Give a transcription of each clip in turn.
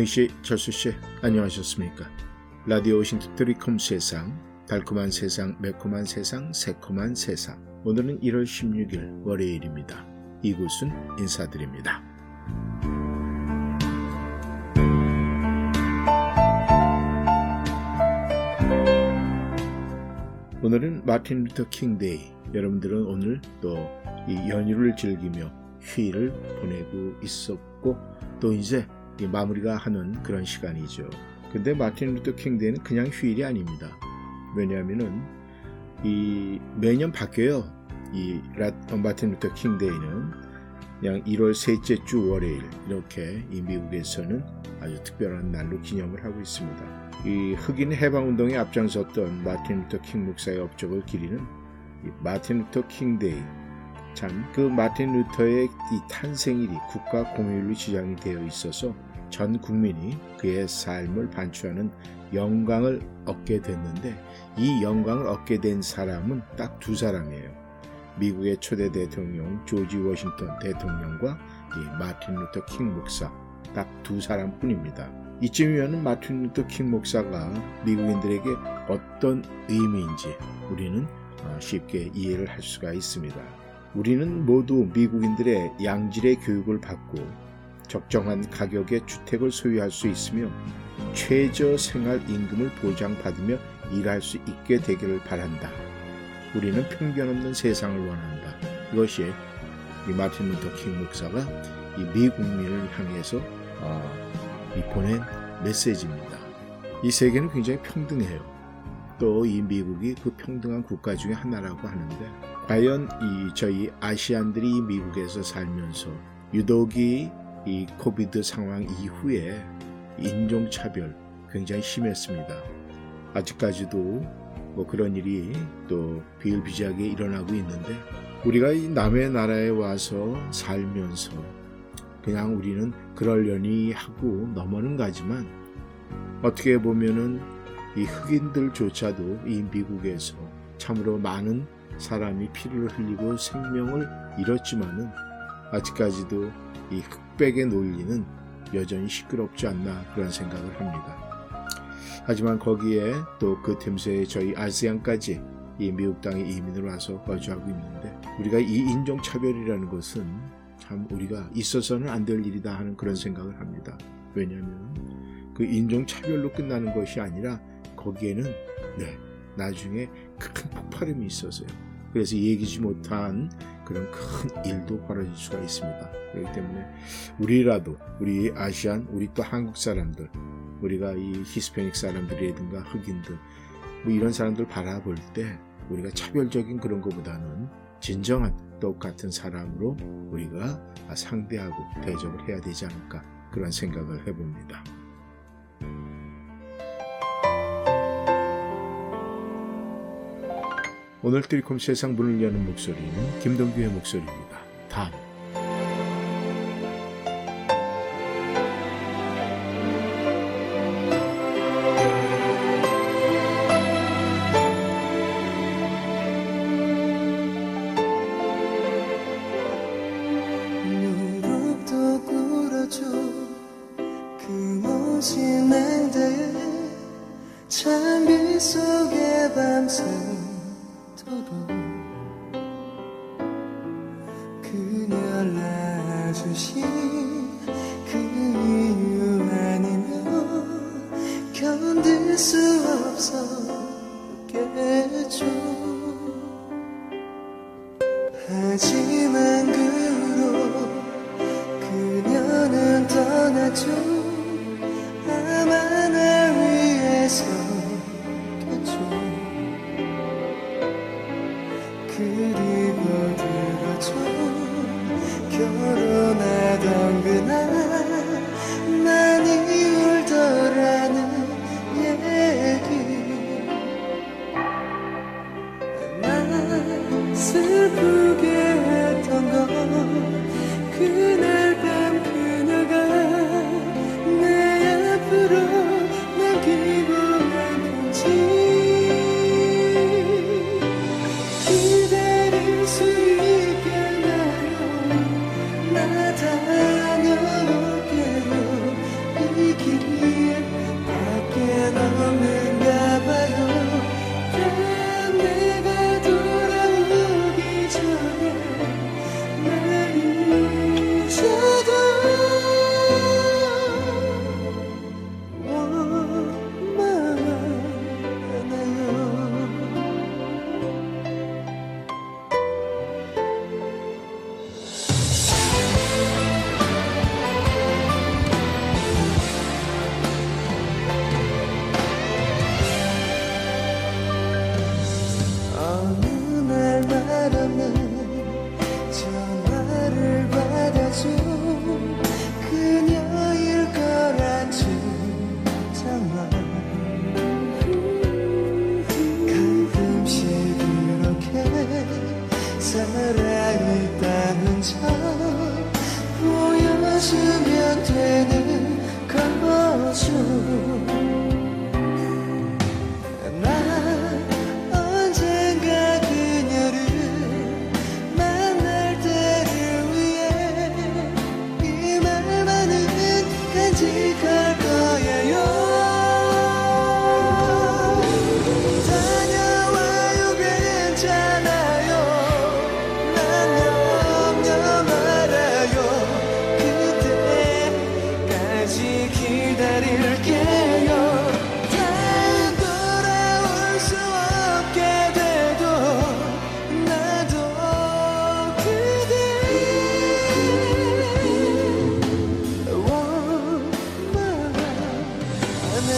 영씨, 철수씨, 안녕하셨습니까? 라디오 오신트 트리콤 세상, 달콤한 세상, 매콤한 세상, 새콤한 세상. 오늘은 1월 16일 월요일입니다. 이곳은 인사드립니다. 오늘은 마틴 루터 킹 데이. 여러분들은 오늘 또 이 연휴를 즐기며 휴일을 보내고 있었고 또 이제 마무리가 하는 그런 시간이죠. 근데 마틴 루터 킹 데이는 그냥 휴일이 아닙니다. 왜냐하면은 이 매년 바뀌어요. 이 라, 마틴 루터 킹 데이는 그냥 1월 셋째 주 월요일 이렇게 이 미국에서는 아주 특별한 날로 기념을 하고 있습니다. 이 흑인 해방 운동에 앞장섰던 마틴 루터 킹 목사의 업적을 기리는 마틴 루터 킹 데이 참 그 마틴 루터의 이 탄생일이 국가 공휴일로 지정이 되어 있어서 전 국민이 그의 삶을 반추하는 영광을 얻게 됐는데 이 영광을 얻게 된 사람은 딱 두 사람이에요. 미국의 초대 대통령 조지 워싱턴 대통령과 이 마틴 루터 킹 목사 딱 두 사람뿐입니다. 이쯤이면 마틴 루터 킹 목사가 미국인들에게 어떤 의미인지 우리는 쉽게 이해를 할 수가 있습니다. 우리는 모두 미국인들의 양질의 교육을 받고 적정한 가격의 주택을 소유할 수 있으며 최저 생활 임금을 보장받으며 일할 수 있게 되기를 바란다. 우리는 편견 없는 세상을 원한다. 이것이 이 마틴 루터 킹 목사가 이 미국민을 향해서 어, 이 보낸 메시지입니다. 이 세계는 굉장히 평등해요. 또 이 미국이 그 평등한 국가 중에 하나라고 하는데 과연 이 저희 아시안들이 이 미국에서 살면서 유독이 이 코비드 상황 이후에 인종차별 굉장히 심했습니다. 아직까지도 뭐 그런 일이 또 비일비재하게 일어나고 있는데 우리가 이 남의 나라에 와서 살면서 그냥 우리는 그러려니 하고 넘어는 가지만 어떻게 보면은 이 흑인들조차도 이 미국에서 참으로 많은 사람이 피를 흘리고 생명을 잃었지만은 아직까지도 이 흑백의 논리는 여전히 시끄럽지 않나 그런 생각을 합니다. 하지만 거기에 또 그 틈새에 저희 아시안까지 이 미국 땅에 이민을 와서 거주하고 있는데 우리가 이 인종차별이라는 것은 참 우리가 있어서는 안 될 일이다 하는 그런 생각을 합니다. 왜냐하면 그 인종차별로 끝나는 것이 아니라 거기에는 네, 나중에 큰 폭발음이 있어서요. 그래서 얘기지 못한 그런 큰 일도 벌어질 수가 있습니다. 그렇기 때문에 우리라도 우리 아시안, 우리 또 한국 사람들, 우리가 이 히스패닉 사람들이라든가 흑인들 뭐 이런 사람들 바라볼 때 우리가 차별적인 그런 것보다는 진정한 똑같은 사람으로 우리가 상대하고 대접을 해야 되지 않을까 그런 생각을 해봅니다. 오늘 트리콤 세상 문을 여는 목소리는 김동규의 목소리입니다. 다음.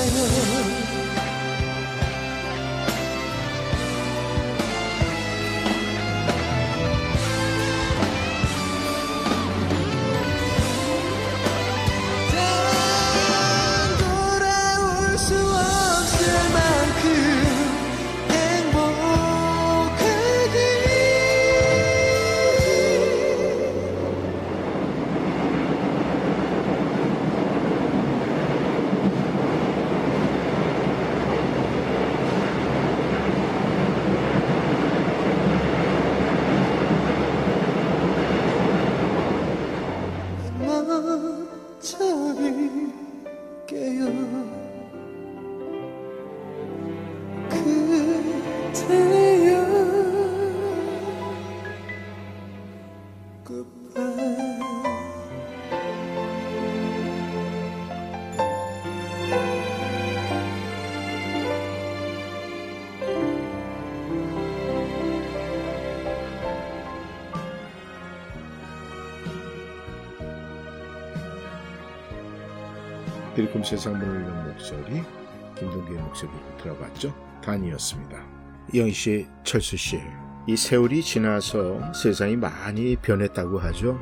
안 세상 문을 여는 목소리 김동규의 목소리 들어봤죠? 단이었습니다. 이영희 씨, 철수 씨, 이 세월이 지나서 세상이 많이 변했다고 하죠.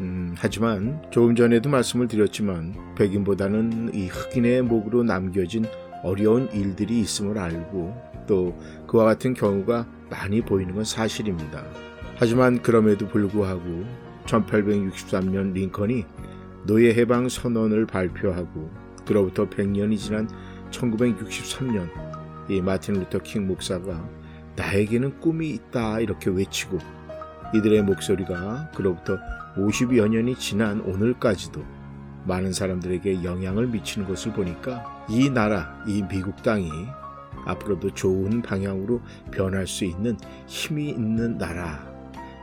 음, 하지만 조금 전에도 말씀을 드렸지만 백인보다는 이 흑인의 목으로 남겨진 어려운 일들이 있음을 알고 또 그와 같은 경우가 많이 보이는 건 사실입니다. 하지만 그럼에도 불구하고 1863년 링컨이 노예 해방 선언을 발표하고 그로부터 100년이 지난 1963년 이 마틴 루터 킹 목사가 나에게는 꿈이 있다 이렇게 외치고 이들의 목소리가 그로부터 50여 년이 지난 오늘까지도 많은 사람들에게 영향을 미치는 것을 보니까 이 나라, 이 미국 땅이 앞으로도 좋은 방향으로 변할 수 있는 힘이 있는 나라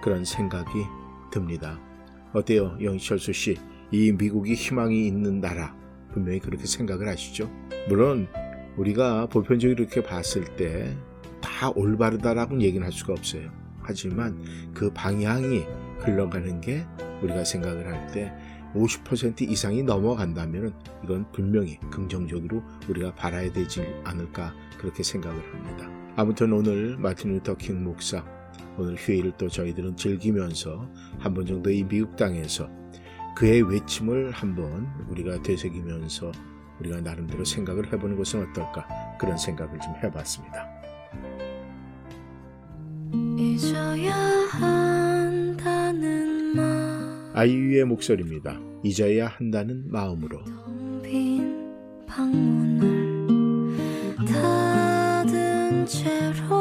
그런 생각이 듭니다. 어때요, 영철수 씨? 이 미국이 희망이 있는 나라 분명히 그렇게 생각을 하시죠. 물론 우리가 보편적으로 이렇게 봤을 때 다 올바르다라고는 얘기는 할 수가 없어요. 하지만 그 방향이 흘러가는 게 우리가 생각을 할 때 50% 이상이 넘어간다면 이건 분명히 긍정적으로 우리가 바라야 되지 않을까 그렇게 생각을 합니다. 아무튼 오늘 마틴 루터 킹 목사 오늘 휴일을 또 저희들은 즐기면서 한 번 정도 이 미국 땅에서 그의 외침을 한번 우리가 되새기면서 우리가 나름대로 생각을 해보는 것은 어떨까 그런 생각을 좀 해봤습니다. 아이유의 목소리입니다. 잊어야 한다는 마음으로 빈 방문을 닫은 채로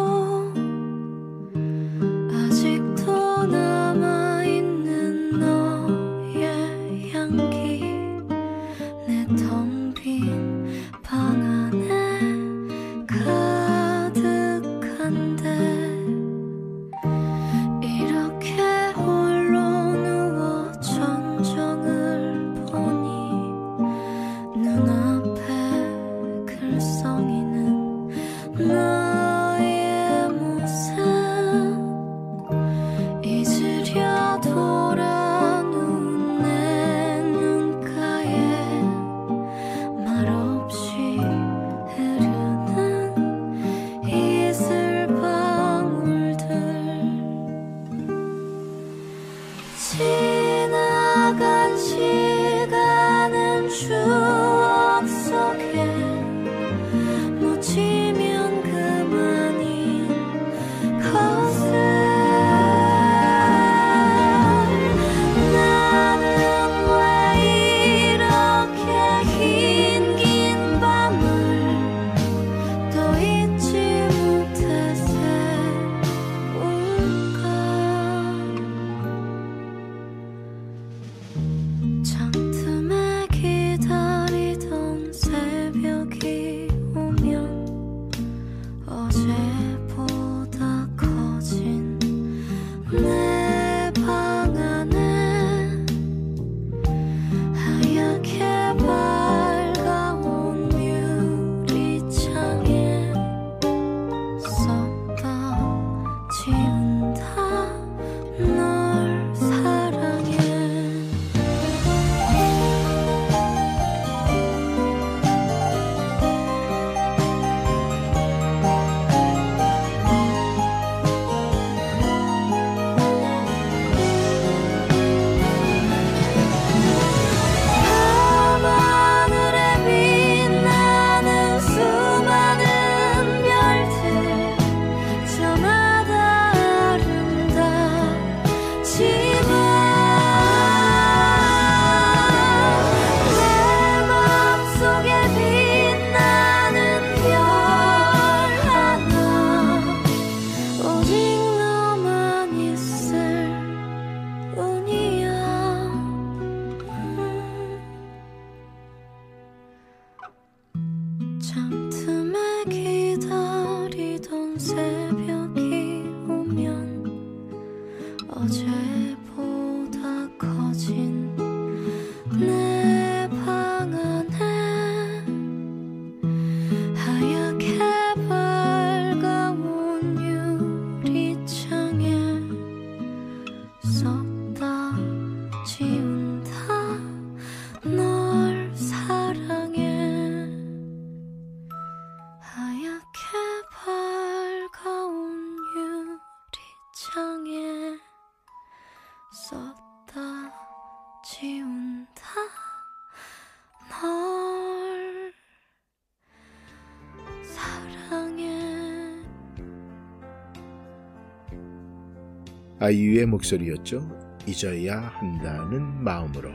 아이유의 목소리였죠. 잊어야 한다는 마음으로.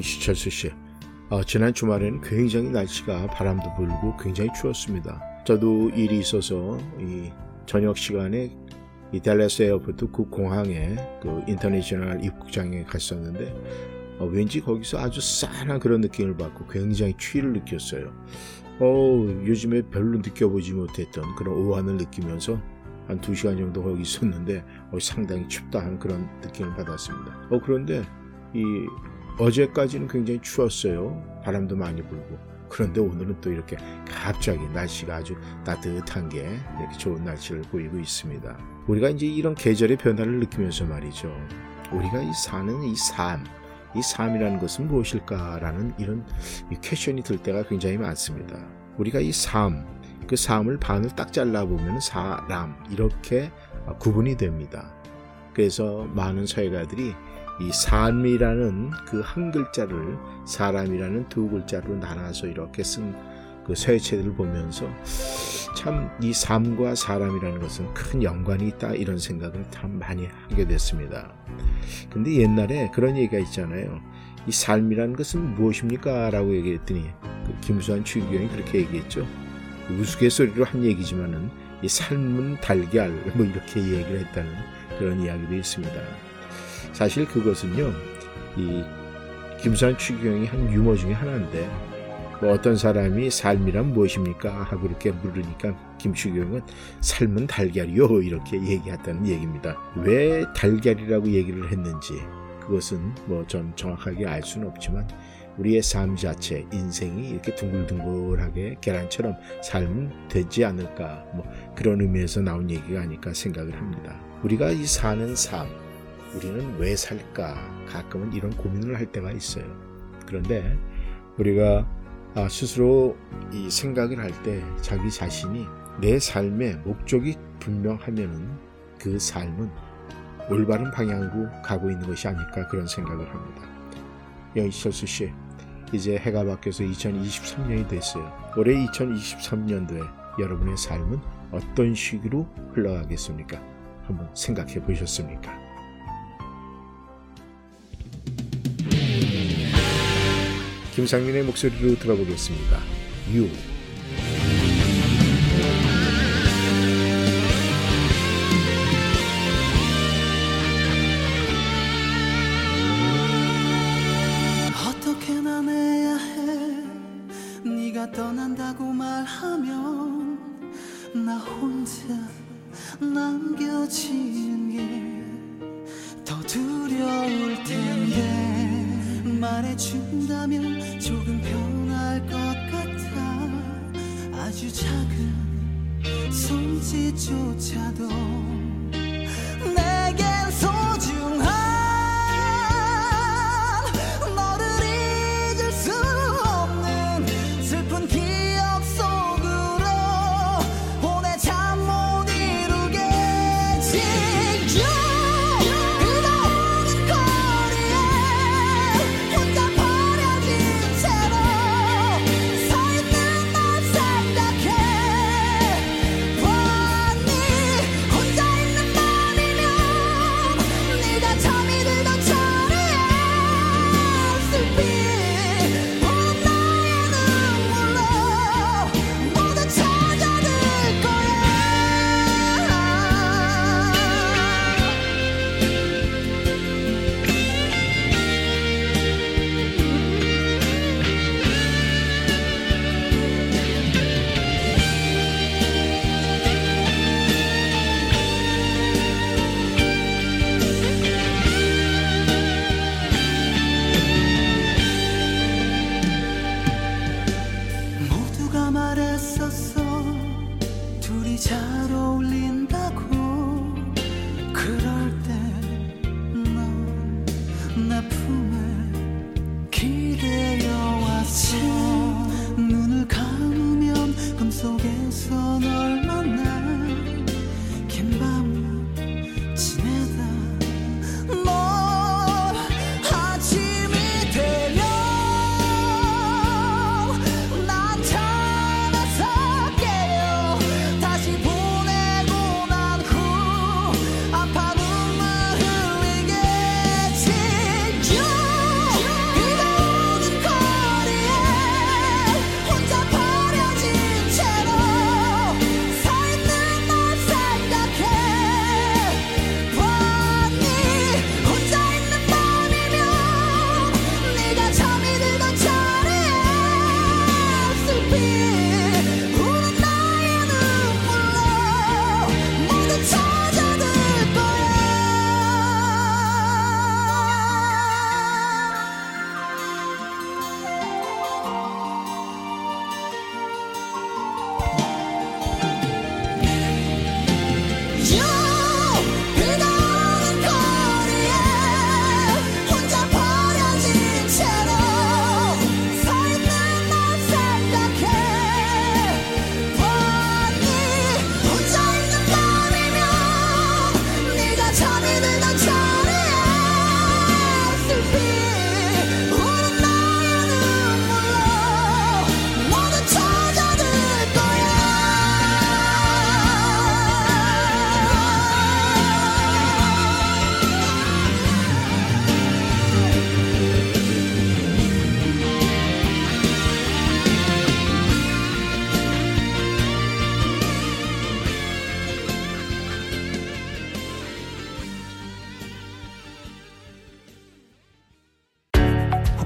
시철수 씨, 어, 지난 주말에는 굉장히 날씨가 바람도 불고 굉장히 추웠습니다. 저도 일이 있어서 이 저녁 시간에 이 Dulles Airport 그 공항에 그 International 입국장에 갔었는데 어, 왠지 거기서 아주 싸한 그런 느낌을 받고 굉장히 추위를 느꼈어요. 어, 요즘에 별로 느껴보지 못했던 그런 오한을 느끼면서 한두 시간 정도 거기 있었는데 어, 상당히 춥다 하는 그런 느낌을 받았습니다. 어, 그런데 이 어제까지는 굉장히 추웠어요. 바람도 많이 불고. 그런데 오늘은 또 이렇게 갑자기 날씨가 아주 따뜻한 게 이렇게 좋은 날씨를 보이고 있습니다. 우리가 이제 이런 계절의 변화를 느끼면서 말이죠. 우리가 이 사는 이 삶, 이 삶이라는 것은 무엇일까라는 이런 이 퀘션이 들 때가 굉장히 많습니다. 우리가 이 삶, 그 삶을 반을 딱 잘라보면 사람 이렇게 구분이 됩니다. 그래서 많은 사회가들이 이 삶이라는 그 한 글자를 사람이라는 두 글자로 나눠서 이렇게 쓴그 쇠체들을 보면서 참 이 삶과 사람이라는 것은 큰 연관이 있다 이런 생각을 참 많이 하게 됐습니다. 근데 옛날에 그런 얘기가 있잖아요. 이 삶이라는 것은 무엇입니까? 라고 얘기했더니 그 김수환 추기경이 그렇게 얘기했죠. 우스갯소리로 한 얘기지만은 이 삶은 달걀 뭐 이렇게 얘기를 했다는 그런 이야기도 있습니다. 사실 그것은요, 이 김수환 추기경이 한 유머 중에 하나인데, 뭐 어떤 사람이 삶이란 무엇입니까? 하고 이렇게 물으니까 김추경은 삶은 달걀이요 이렇게 얘기했다는 얘기입니다. 왜 달걀이라고 얘기를 했는지 그것은 뭐 전 정확하게 알 수는 없지만 우리의 삶 자체, 인생이 이렇게 둥글둥글하게 계란처럼 살면 되지 않을까 뭐 그런 의미에서 나온 얘기가 아닐까 생각을 합니다. 우리가 이 사는 삶, 우리는 왜 살까? 가끔은 이런 고민을 할 때가 있어요. 그런데 우리가 아, 스스로 이 생각을 할 때 자기 자신이 내 삶의 목적이 분명하면은 그 삶은 올바른 방향으로 가고 있는 것이 아닐까 그런 생각을 합니다. 영희철수 씨, 이제 해가 바뀌어서 2023년이 됐어요. 올해 2023년도에 여러분의 삶은 어떤 식으로 흘러가겠습니까? 한번 생각해 보셨습니까? 김상민의 목소리로 들어보겠습니다. 유. 혼자 남겨지는 게 더 두려울 텐데. 말해준다면 조금 편할 것 같아. 아주 작은 손짓조차도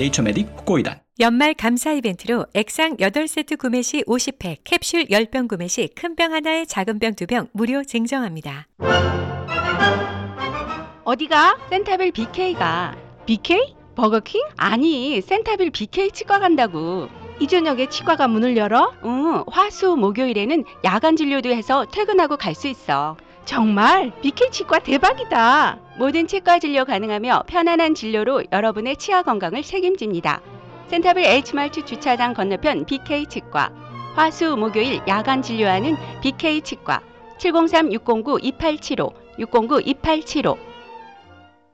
네이처메딕 후코이단 연말 감사 이벤트로 액상 8세트 구매 시 50팩, 캡슐 10병 구매 시 큰 병 하나에 작은 병 2병 무료 증정합니다. 어디가? 센타빌 BK가. BK? 버거킹? 아니, 센타빌 BK 치과 간다고. 이 저녁에 치과가 문을 열어? 응, 화수 목요일에는 야간 진료도 해서 퇴근하고 갈 수 있어. 정말? BK 치과 대박이다. 모든 치과 진료 가능하며 편안한 진료로 여러분의 치아 건강을 책임집니다. 센타빌 H마트 주차장 건너편 BK 치과. 화수 목요일 야간 진료하는 BK 치과. 703-609-2875, 609-2875.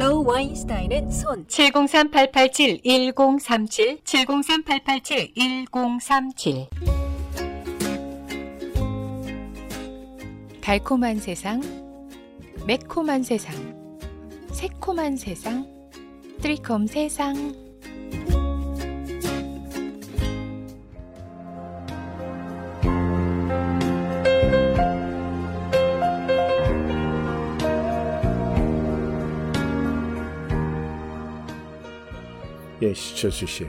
로우 와인스타인은 손. 703-887-1037, 703-887-1037. 달콤한 세상, 매콤한 세상, 새콤한 세상, 트리콤 세상. 시철수 씨.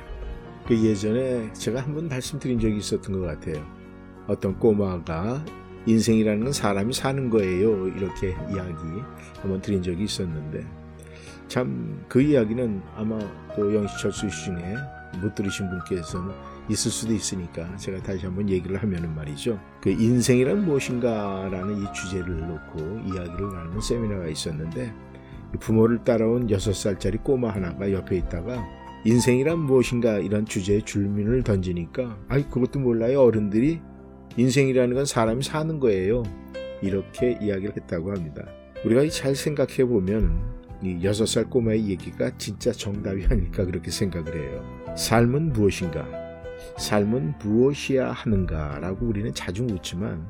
그 예전에 제가 한번 말씀드린 적이 있었던 것 같아요. 어떤 꼬마가 인생이라는 건 사람이 사는 거예요. 이렇게 이야기 한번 드린 적이 있었는데 참 그 이야기는 아마 또 영시철수 씨 중에 못 들으신 분께서는 있을 수도 있으니까 제가 다시 한번 얘기를 하면은 말이죠. 그 인생이란 무엇인가라는 이 주제를 놓고 이야기를 나누는 세미나가 있었는데 부모를 따라온 6살짜리 꼬마 하나가 옆에 있다가 인생이란 무엇인가 이런 주제에 줄민을 던지니까 아이 그것도 몰라요 어른들이. 인생이라는 건 사람이 사는 거예요. 이렇게 이야기를 했다고 합니다. 우리가 잘 생각해 보면 이 여섯 살 꼬마의 얘기가 진짜 정답이 아닐까 그렇게 생각을 해요. 삶은 무엇인가? 삶은 무엇이야 하는가라고 우리는 자주 묻지만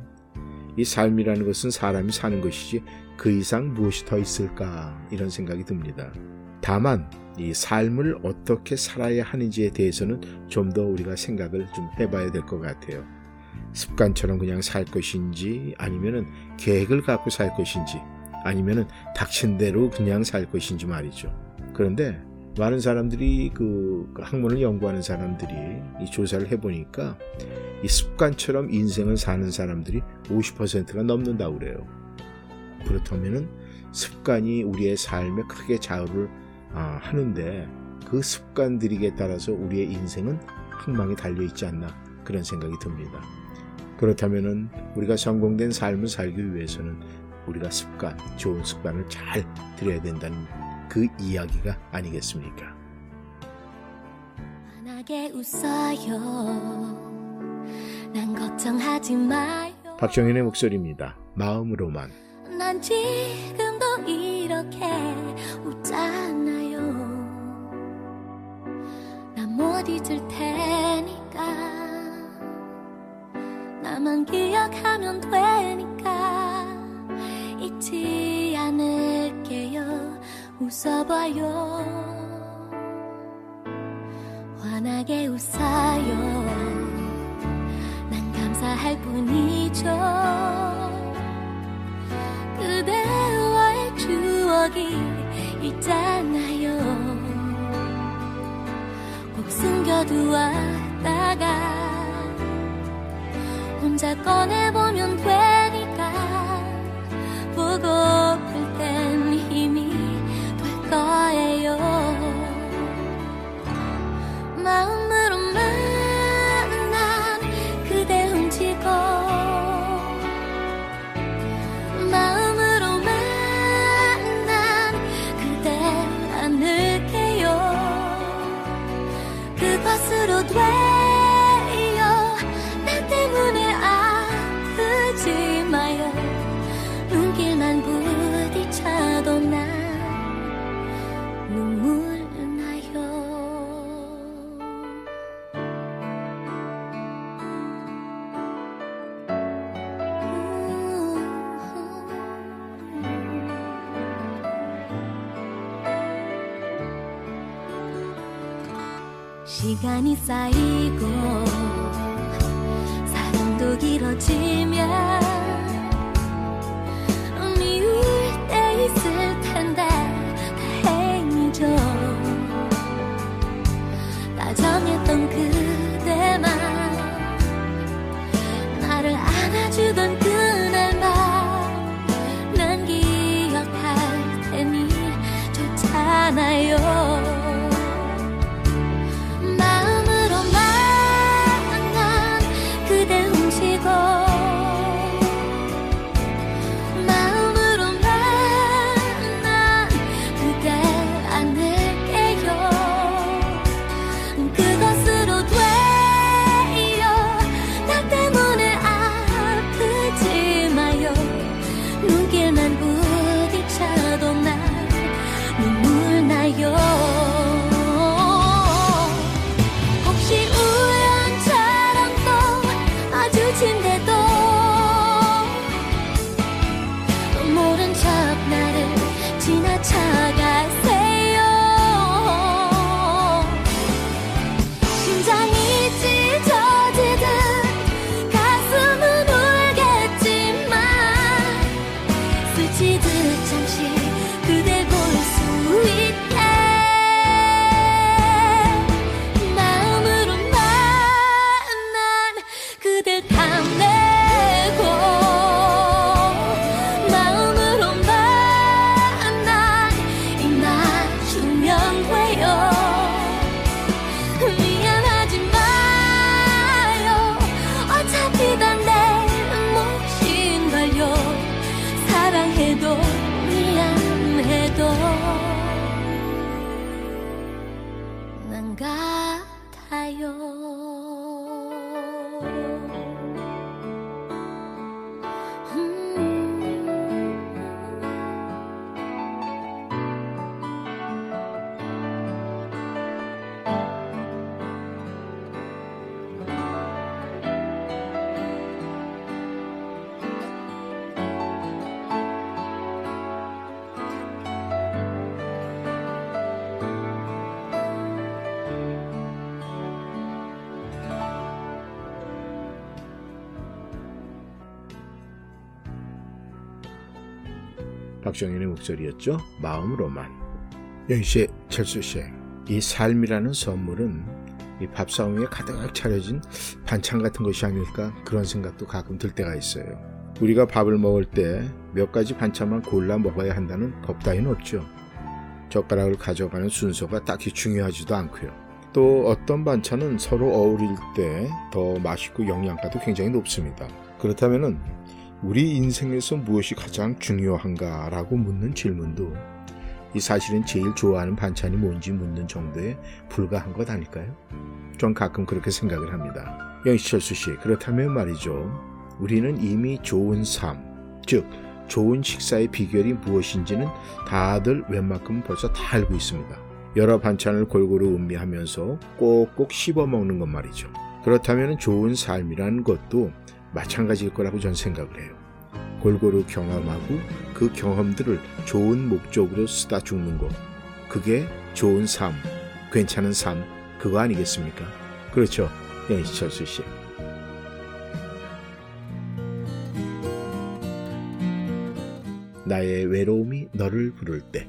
이 삶이라는 것은 사람이 사는 것이지 그 이상 무엇이 더 있을까 이런 생각이 듭니다. 다만 이 삶을 어떻게 살아야 하는지에 대해서는 좀 더 우리가 생각을 좀 해봐야 될 것 같아요. 습관처럼 그냥 살 것인지 아니면은 계획을 갖고 살 것인지 아니면은 닥친 대로 그냥 살 것인지 말이죠. 그런데 많은 사람들이 그 학문을 연구하는 사람들이 이 조사를 해보니까 이 습관처럼 인생을 사는 사람들이 50%가 넘는다고 그래요. 그렇다면은 습관이 우리의 삶에 크게 좌우를 아, 하는데 그 습관들이에 따라서 우리의 인생은 흥망이 달려 있지 않나 그런 생각이 듭니다. 그렇다면은 우리가 성공된 삶을 살기 위해서는 우리가 습관, 좋은 습관을 잘 들여야 된다는 그 이야기가 아니겠습니까? 박정현의 목소리입니다. 마음으로만. 난 지금도 이렇게 웃잖아 요. 난못 잊을 테니까. 나만 기억하면 되니까. 잊지 않을게요. 웃어봐요. 환하게 웃어요. 난 감사할 뿐이죠. 그대와의 추억이 있잖아요. 꼭 숨겨두었다가 혼자 꺼내보면 되니까 보고플 땐 힘이 될 거예요. 마음 그 시간이 쌓이고 사랑도 길어지면 박정현의 목소리였죠. 마음으로만. 영희 씨, 철수 씨, 이 삶이라는 선물은 이 밥상 위에 가득 차려진 반찬 같은 것이 아닐까 그런 생각도 가끔 들 때가 있어요. 우리가 밥을 먹을 때 몇 가지 반찬만 골라 먹어야 한다는 법 따위는 없죠. 젓가락을 가져가는 순서가 딱히 중요하지도 않고요. 또 어떤 반찬은 서로 어울릴 때 더 맛있고 영양가도 굉장히 높습니다. 그렇다면은 우리 인생에서 무엇이 가장 중요한가 라고 묻는 질문도 이 사실은 제일 좋아하는 반찬이 뭔지 묻는 정도에 불과한 것 아닐까요? 전 가끔 그렇게 생각을 합니다. 영희철수 씨, 그렇다면 말이죠. 우리는 이미 좋은 삶, 즉 좋은 식사의 비결이 무엇인지는 다들 웬만큼 벌써 다 알고 있습니다. 여러 반찬을 골고루 음미하면서 꼭꼭 씹어 먹는 것 말이죠. 그렇다면 좋은 삶이라는 것도 마찬가지일 거라고 전 생각을 해요. 골고루 경험하고 그 경험들을 좋은 목적으로 쓰다 죽는 것. 그게 좋은 삶, 괜찮은 삶, 그거 아니겠습니까? 그렇죠. 영희철수 씨. 나의 외로움이 너를 부를 때.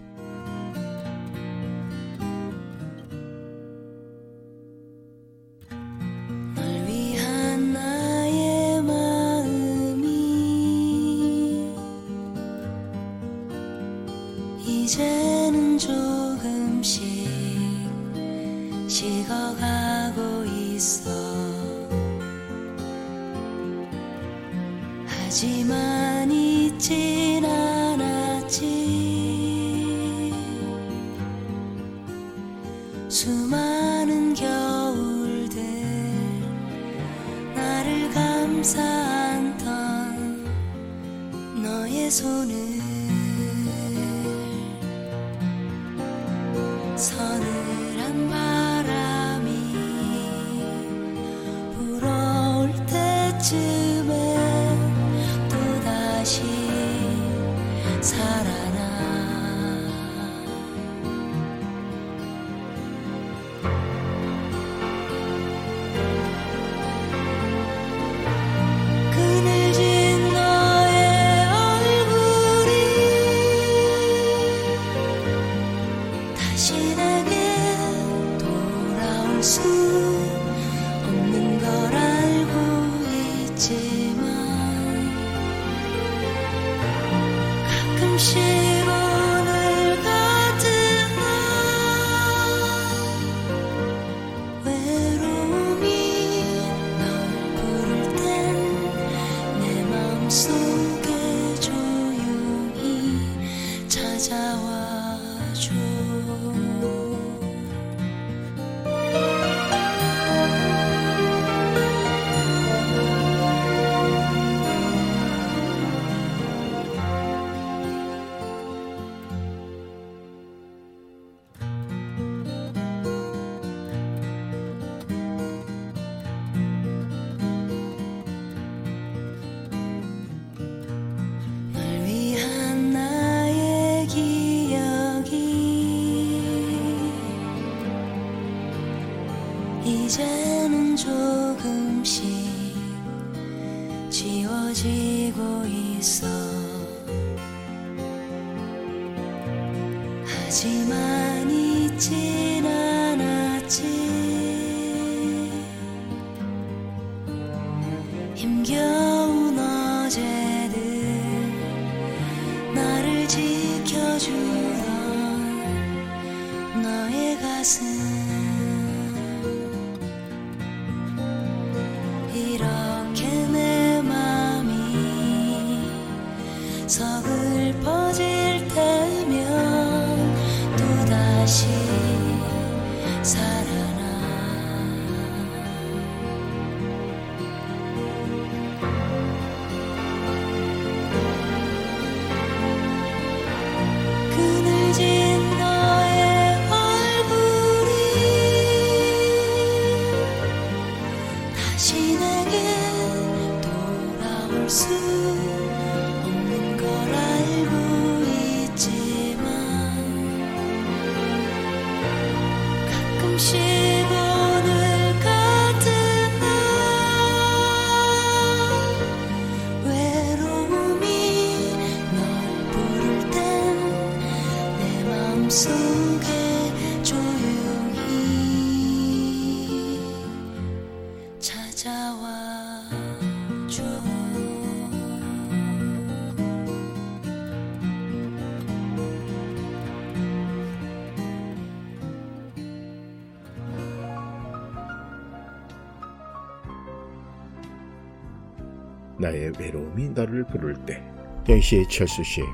나의 외로움이 너를 부를 때 영시의 철수 씨이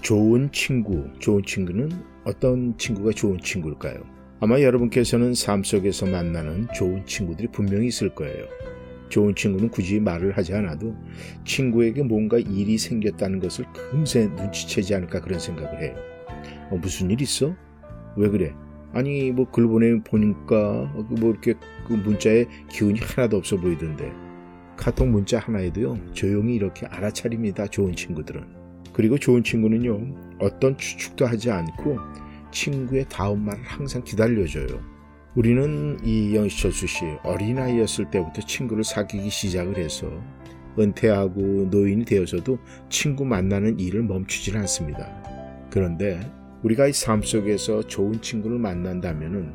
좋은 친구 좋은 친구는 어떤 친구가 좋은 친구일까요? 아마 여러분께서는 삶 속에서 만나는 좋은 친구들이 분명히 있을 거예요. 좋은 친구는 굳이 말을 하지 않아도 친구에게 뭔가 일이 생겼다는 것을 금세 눈치채지 않을까 그런 생각을 해요. 어, 무슨 일 있어? 왜 그래? 아니 뭐 글 보내 보니까 뭐 이렇게 그 문자에 기운이 하나도 없어 보이던데 카톡 문자 하나에도요 조용히 이렇게 알아차립니다 좋은 친구들은. 그리고 좋은 친구는요 어떤 추측도 하지 않고 친구의 다음 말을 항상 기다려줘요. 우리는 이 영시철수 씨 어린아이였을 때부터 친구를 사귀기 시작을 해서 은퇴하고 노인이 되어서도 친구 만나는 일을 멈추질 않습니다. 그런데 우리가 이 삶 속에서 좋은 친구를 만난다면은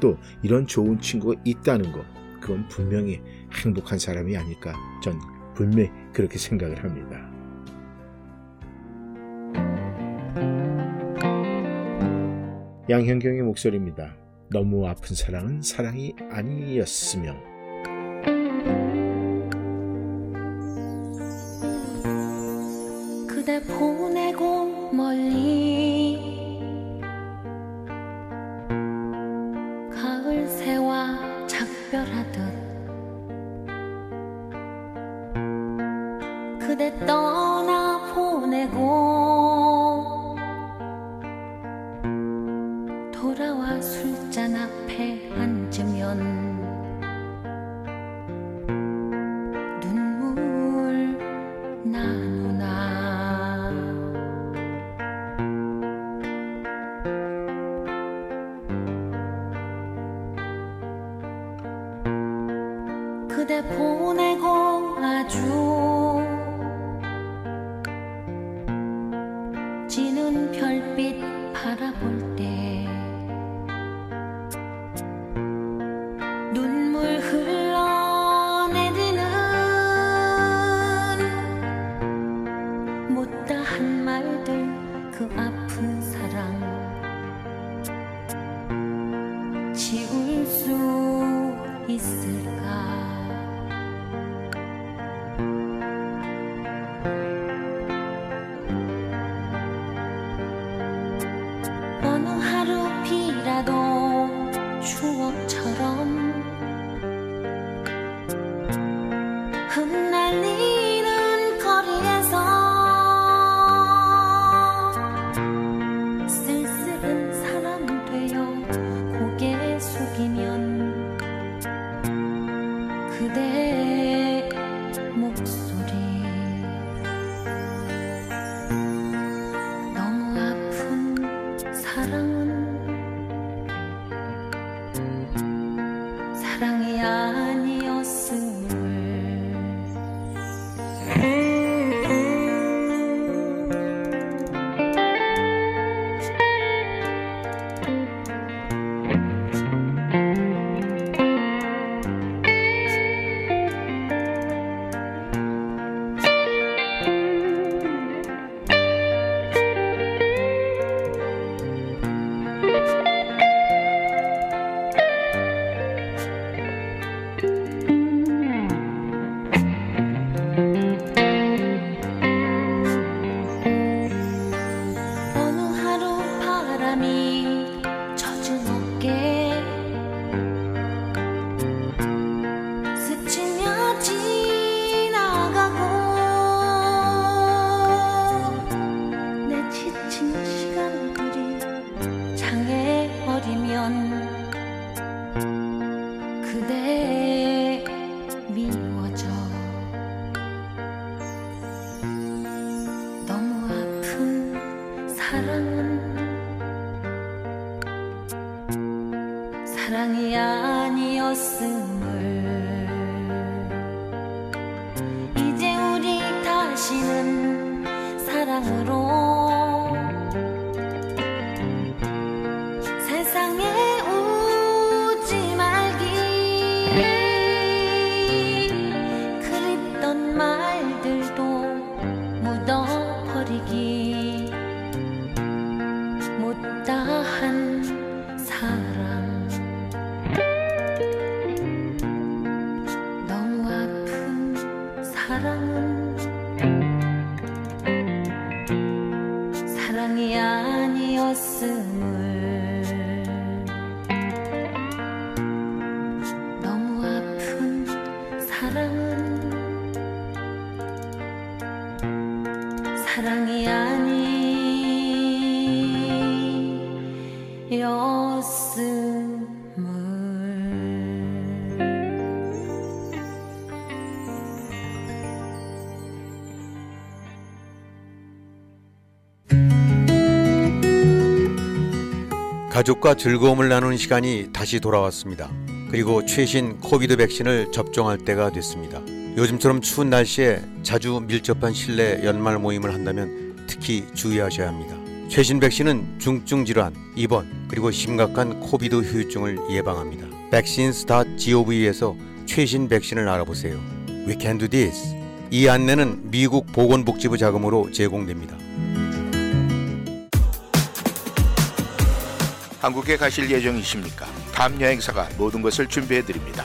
또 이런 좋은 친구가 있다는 것, 그건 분명히 행복한 사람이 아닐까. 전 분명히 그렇게 생각을 합니다. 양현경의 목소리입니다. 너무 아픈 사랑은 사랑이 아니었으며. 그대 보 가족과 즐거움을 나누는 시간이 다시 돌아왔습니다. 그리고 최신 코비드 백신을 접종할 때가 됐습니다. 요즘처럼 추운 날씨에 자주 밀접한 실내 연말 모임을 한다면 특히 주의하셔야 합니다. 최신 백신은 중증 질환, 입원, 그리고 심각한 코비드 후유증을 예방합니다. vaccines.gov에서 최신 백신을 알아보세요. We can do this. 이 안내는 미국 보건복지부 자금으로 제공됩니다. 한국에 가실 예정이십니까? 탑 여행사가 모든 것을 준비해 드립니다.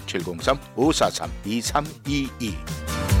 703-543-2322.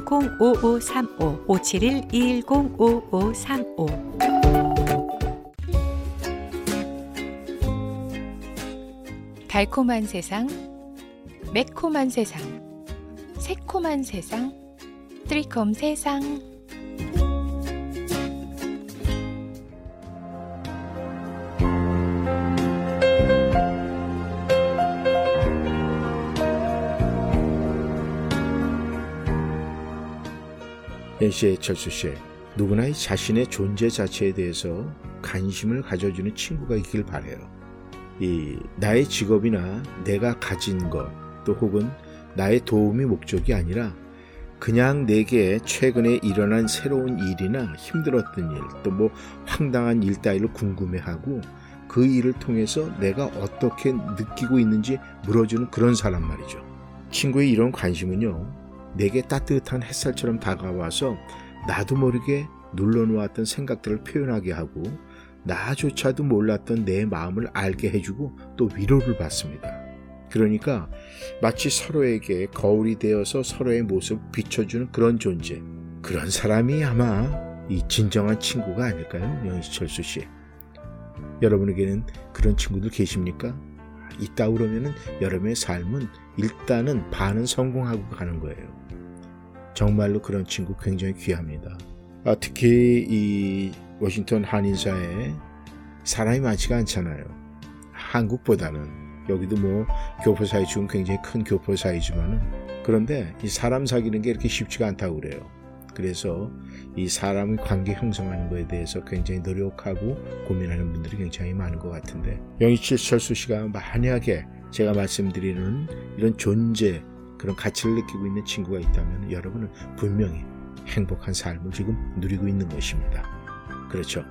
5535 571 210 5535 달콤한 세상, 매콤한 세상, 새콤한 세상, 트리콤 세상. NC의 철수 씨, 누구나 이 자신의 존재 자체에 대해서 관심을 가져주는 친구가 있길 바래요. 이 나의 직업이나 내가 가진 것, 또 혹은 나의 도움이 목적이 아니라 그냥 내게 최근에 일어난 새로운 일이나 힘들었던 일, 또 뭐 황당한 일 따위를 궁금해하고 그 일을 통해서 내가 어떻게 느끼고 있는지 물어주는 그런 사람 말이죠. 친구의 이런 관심은요, 내게 따뜻한 햇살처럼 다가와서 나도 모르게 눌러놓았던 생각들을 표현하게 하고 나조차도 몰랐던 내 마음을 알게 해주고 또 위로를 받습니다. 그러니까 마치 서로에게 거울이 되어서 서로의 모습을 비춰주는 그런 존재. 그런 사람이 아마 이 진정한 친구가 아닐까요? 영희철수 씨. 여러분에게는 그런 친구들 계십니까? 있다 그러면은 여러분의 삶은 일단은 반은 성공하고 가는 거예요. 정말로 그런 친구 굉장히 귀합니다. 아, 특히 이 워싱턴 한인사에 사람이 많지가 않잖아요. 한국보다는 여기도 뭐 교포 사이 중은 굉장히 큰 교포 사이지만은 그런데 이 사람 사귀는 게 이렇게 쉽지가 않다고 그래요. 그래서 이 사람의 관계 형성하는 거에 대해서 굉장히 노력하고 고민하는 분들이 굉장히 많은 것 같은데 영희칠 철수 씨가 만약에 제가 말씀드리는 이런 존재 그런 가치를 느끼고 있는 친구가 있다면 여러분은 분명히 행복한 삶을 지금 누리고 있는 것입니다. 그렇죠?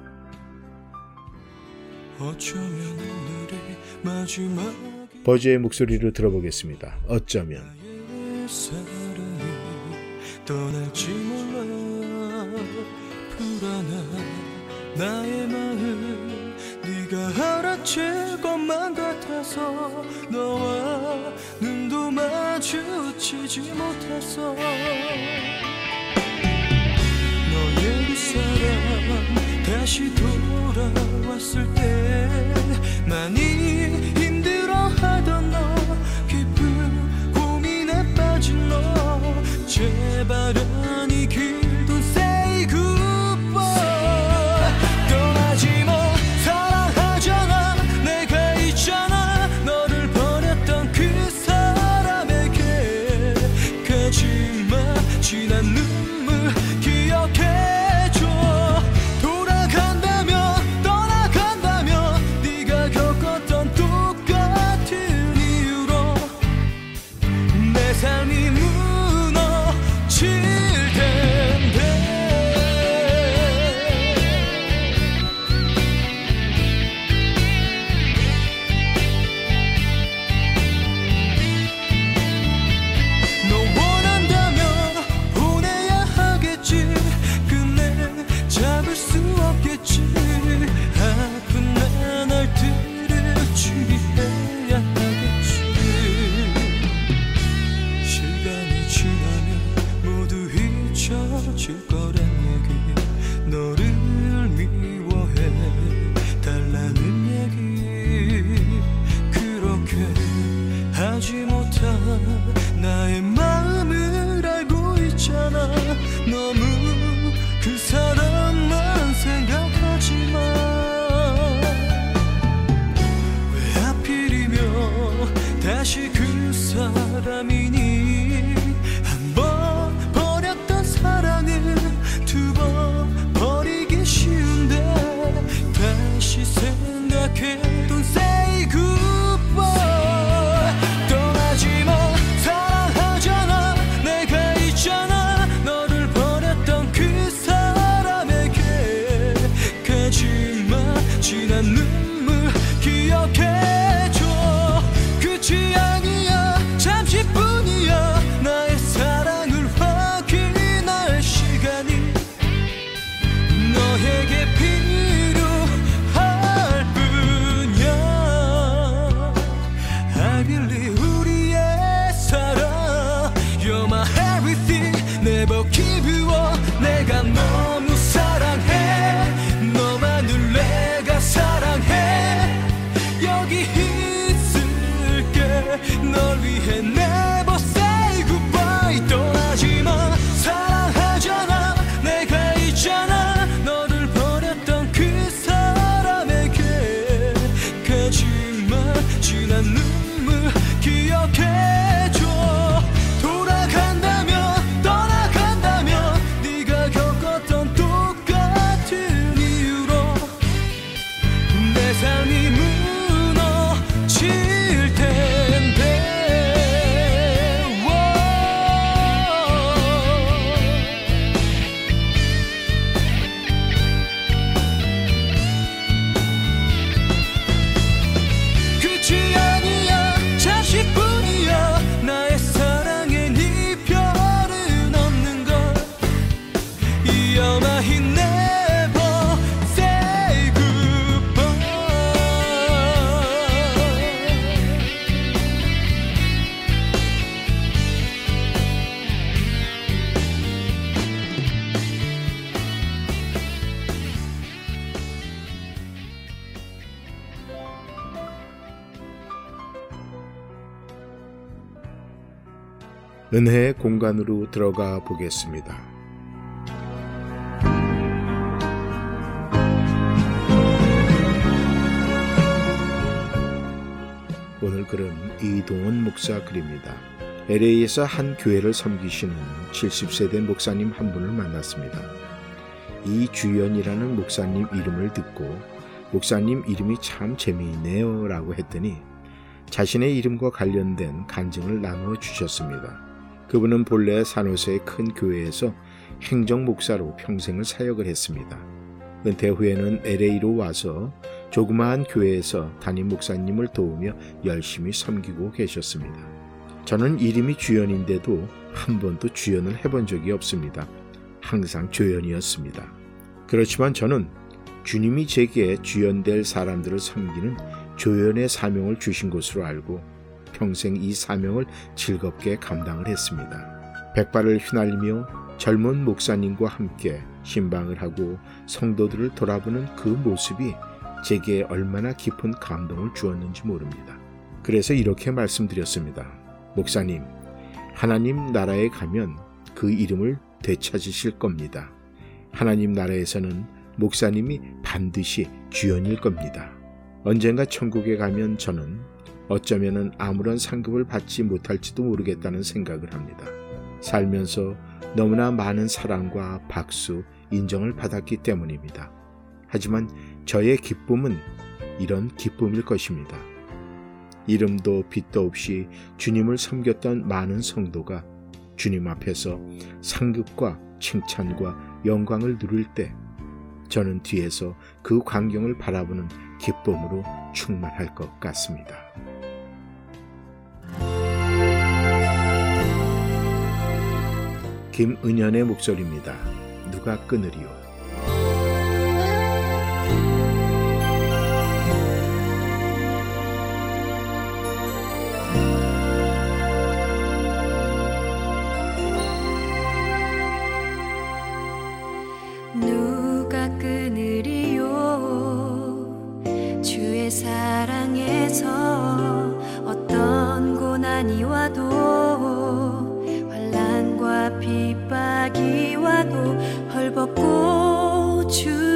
어쩌면 버즈의 목소리로 들어보겠습니다. 어쩌면 떠날지 몰라 불안한 나의 마음. 네가 알아챌 것만 같아서 너와 눈도 마주치지 못했어 너의 그 사람 다시 돌아왔을 때 많이 힘들어하던 너 제발 이길 널위 은혜의 공간으로 들어가 보겠습니다. 오늘 글은 이동원 목사 글입니다. LA에서 한 교회를 섬기시는 70세대 목사님 한 분을 만났습니다. 이주연이라는 목사님 이름을 듣고 목사님 이름이 참 재미있네요 라고 했더니 자신의 이름과 관련된 간증을 나누어 주셨습니다. 그분은 본래 산호세의 큰 교회에서 행정 목사로 평생을 사역을 했습니다. 은퇴 후에는 LA로 와서 조그마한 교회에서 담임 목사님을 도우며 열심히 섬기고 계셨습니다. 저는 이름이 주연인데도 한 번도 주연을 해본 적이 없습니다. 항상 조연이었습니다. 그렇지만 저는 주님이 제게 주연될 사람들을 섬기는 조연의 사명을 주신 것으로 알고 평생 이 사명을 즐겁게 감당을 했습니다. 백발을 휘날리며 젊은 목사님과 함께 신방을 하고 성도들을 돌아보는 그 모습이 제게 얼마나 깊은 감동을 주었는지 모릅니다. 그래서 이렇게 말씀드렸습니다. 목사님, 하나님 나라에 가면 그 이름을 되찾으실 겁니다. 하나님 나라에서는 목사님이 반드시 주연일 겁니다. 언젠가 천국에 가면 저는 어쩌면 아무런 상급을 받지 못할지도 모르겠다는 생각을 합니다. 살면서 너무나 많은 사랑과 박수, 인정을 받았기 때문입니다. 하지만 저의 기쁨은 이런 기쁨일 것입니다. 이름도 빛도 없이 주님을 섬겼던 많은 성도가 주님 앞에서 상급과 칭찬과 영광을 누릴 때 저는 뒤에서 그 광경을 바라보는 기쁨으로 충만할 것 같습니다. 김은연의 목소리입니다. 누가 끊으리요? 사랑에서 어떤 고난이 와도 빗박이 와도 헐벗고 주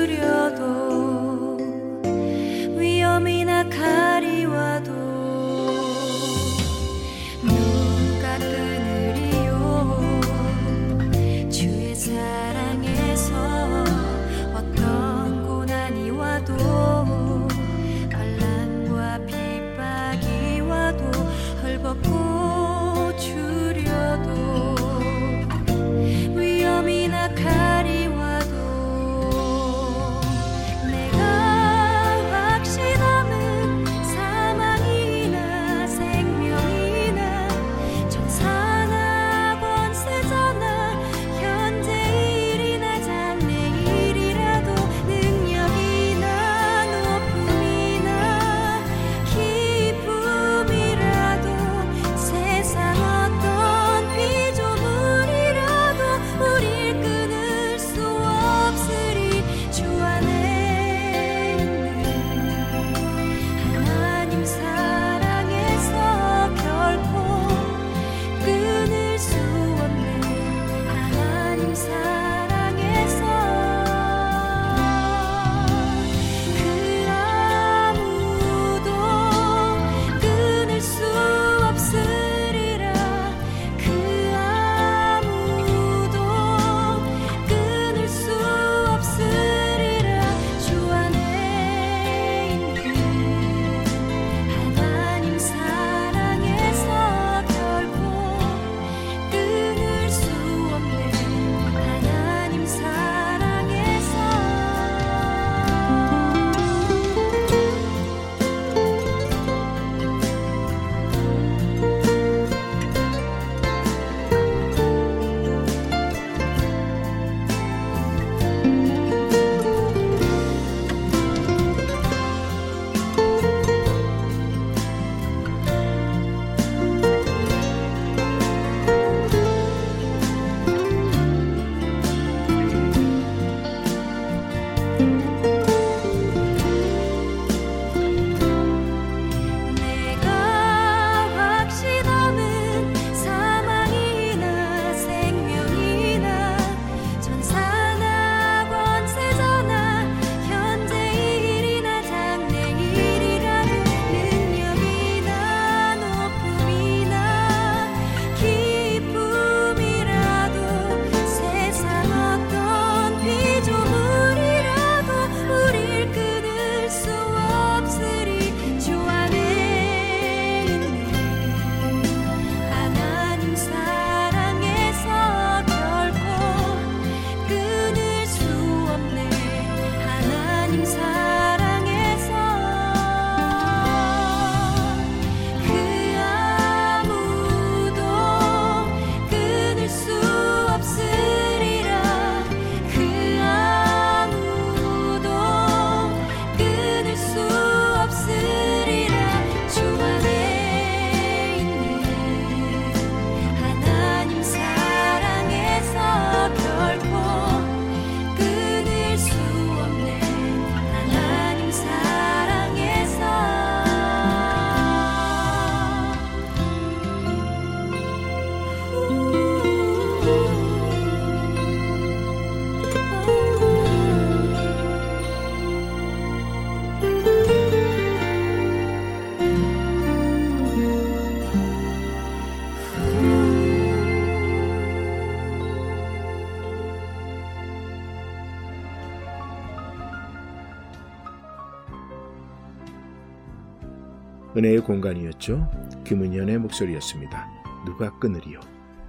은혜의 공간이었죠. 김은현의 목소리였습니다. 누가 끊으리요?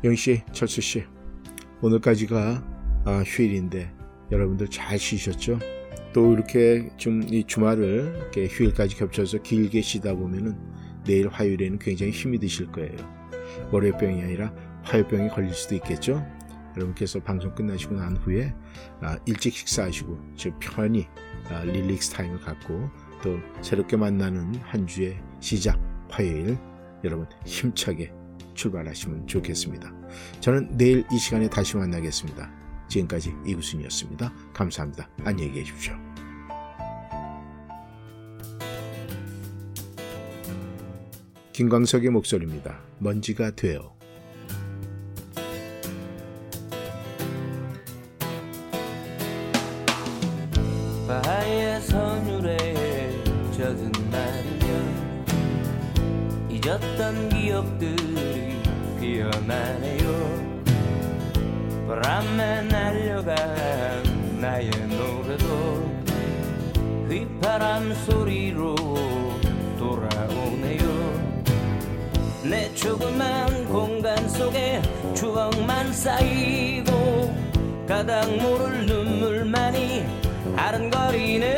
영씨, 철수씨, 오늘까지가 아, 휴일인데 여러분들 잘 쉬셨죠? 또 이렇게 좀 이 주말을 이렇게 휴일까지 겹쳐서 길게 쉬다 보면은 내일 화요일에는 굉장히 힘이 드실 거예요. 월요병이 아니라 화요병이 걸릴 수도 있겠죠? 여러분께서 방송 끝나시고 난 후에 아, 일찍 식사하시고 즉 편히 아, 릴릭스 타임을 갖고 또 새롭게 만나는 한 주의 시작 화요일 여러분 힘차게 출발하시면 좋겠습니다. 저는 내일 이 시간에 다시 만나겠습니다. 지금까지 이구순이었습니다. 감사합니다. 안녕히 계십시오. 김광석의 목소리입니다. 먼지가 되어 아른거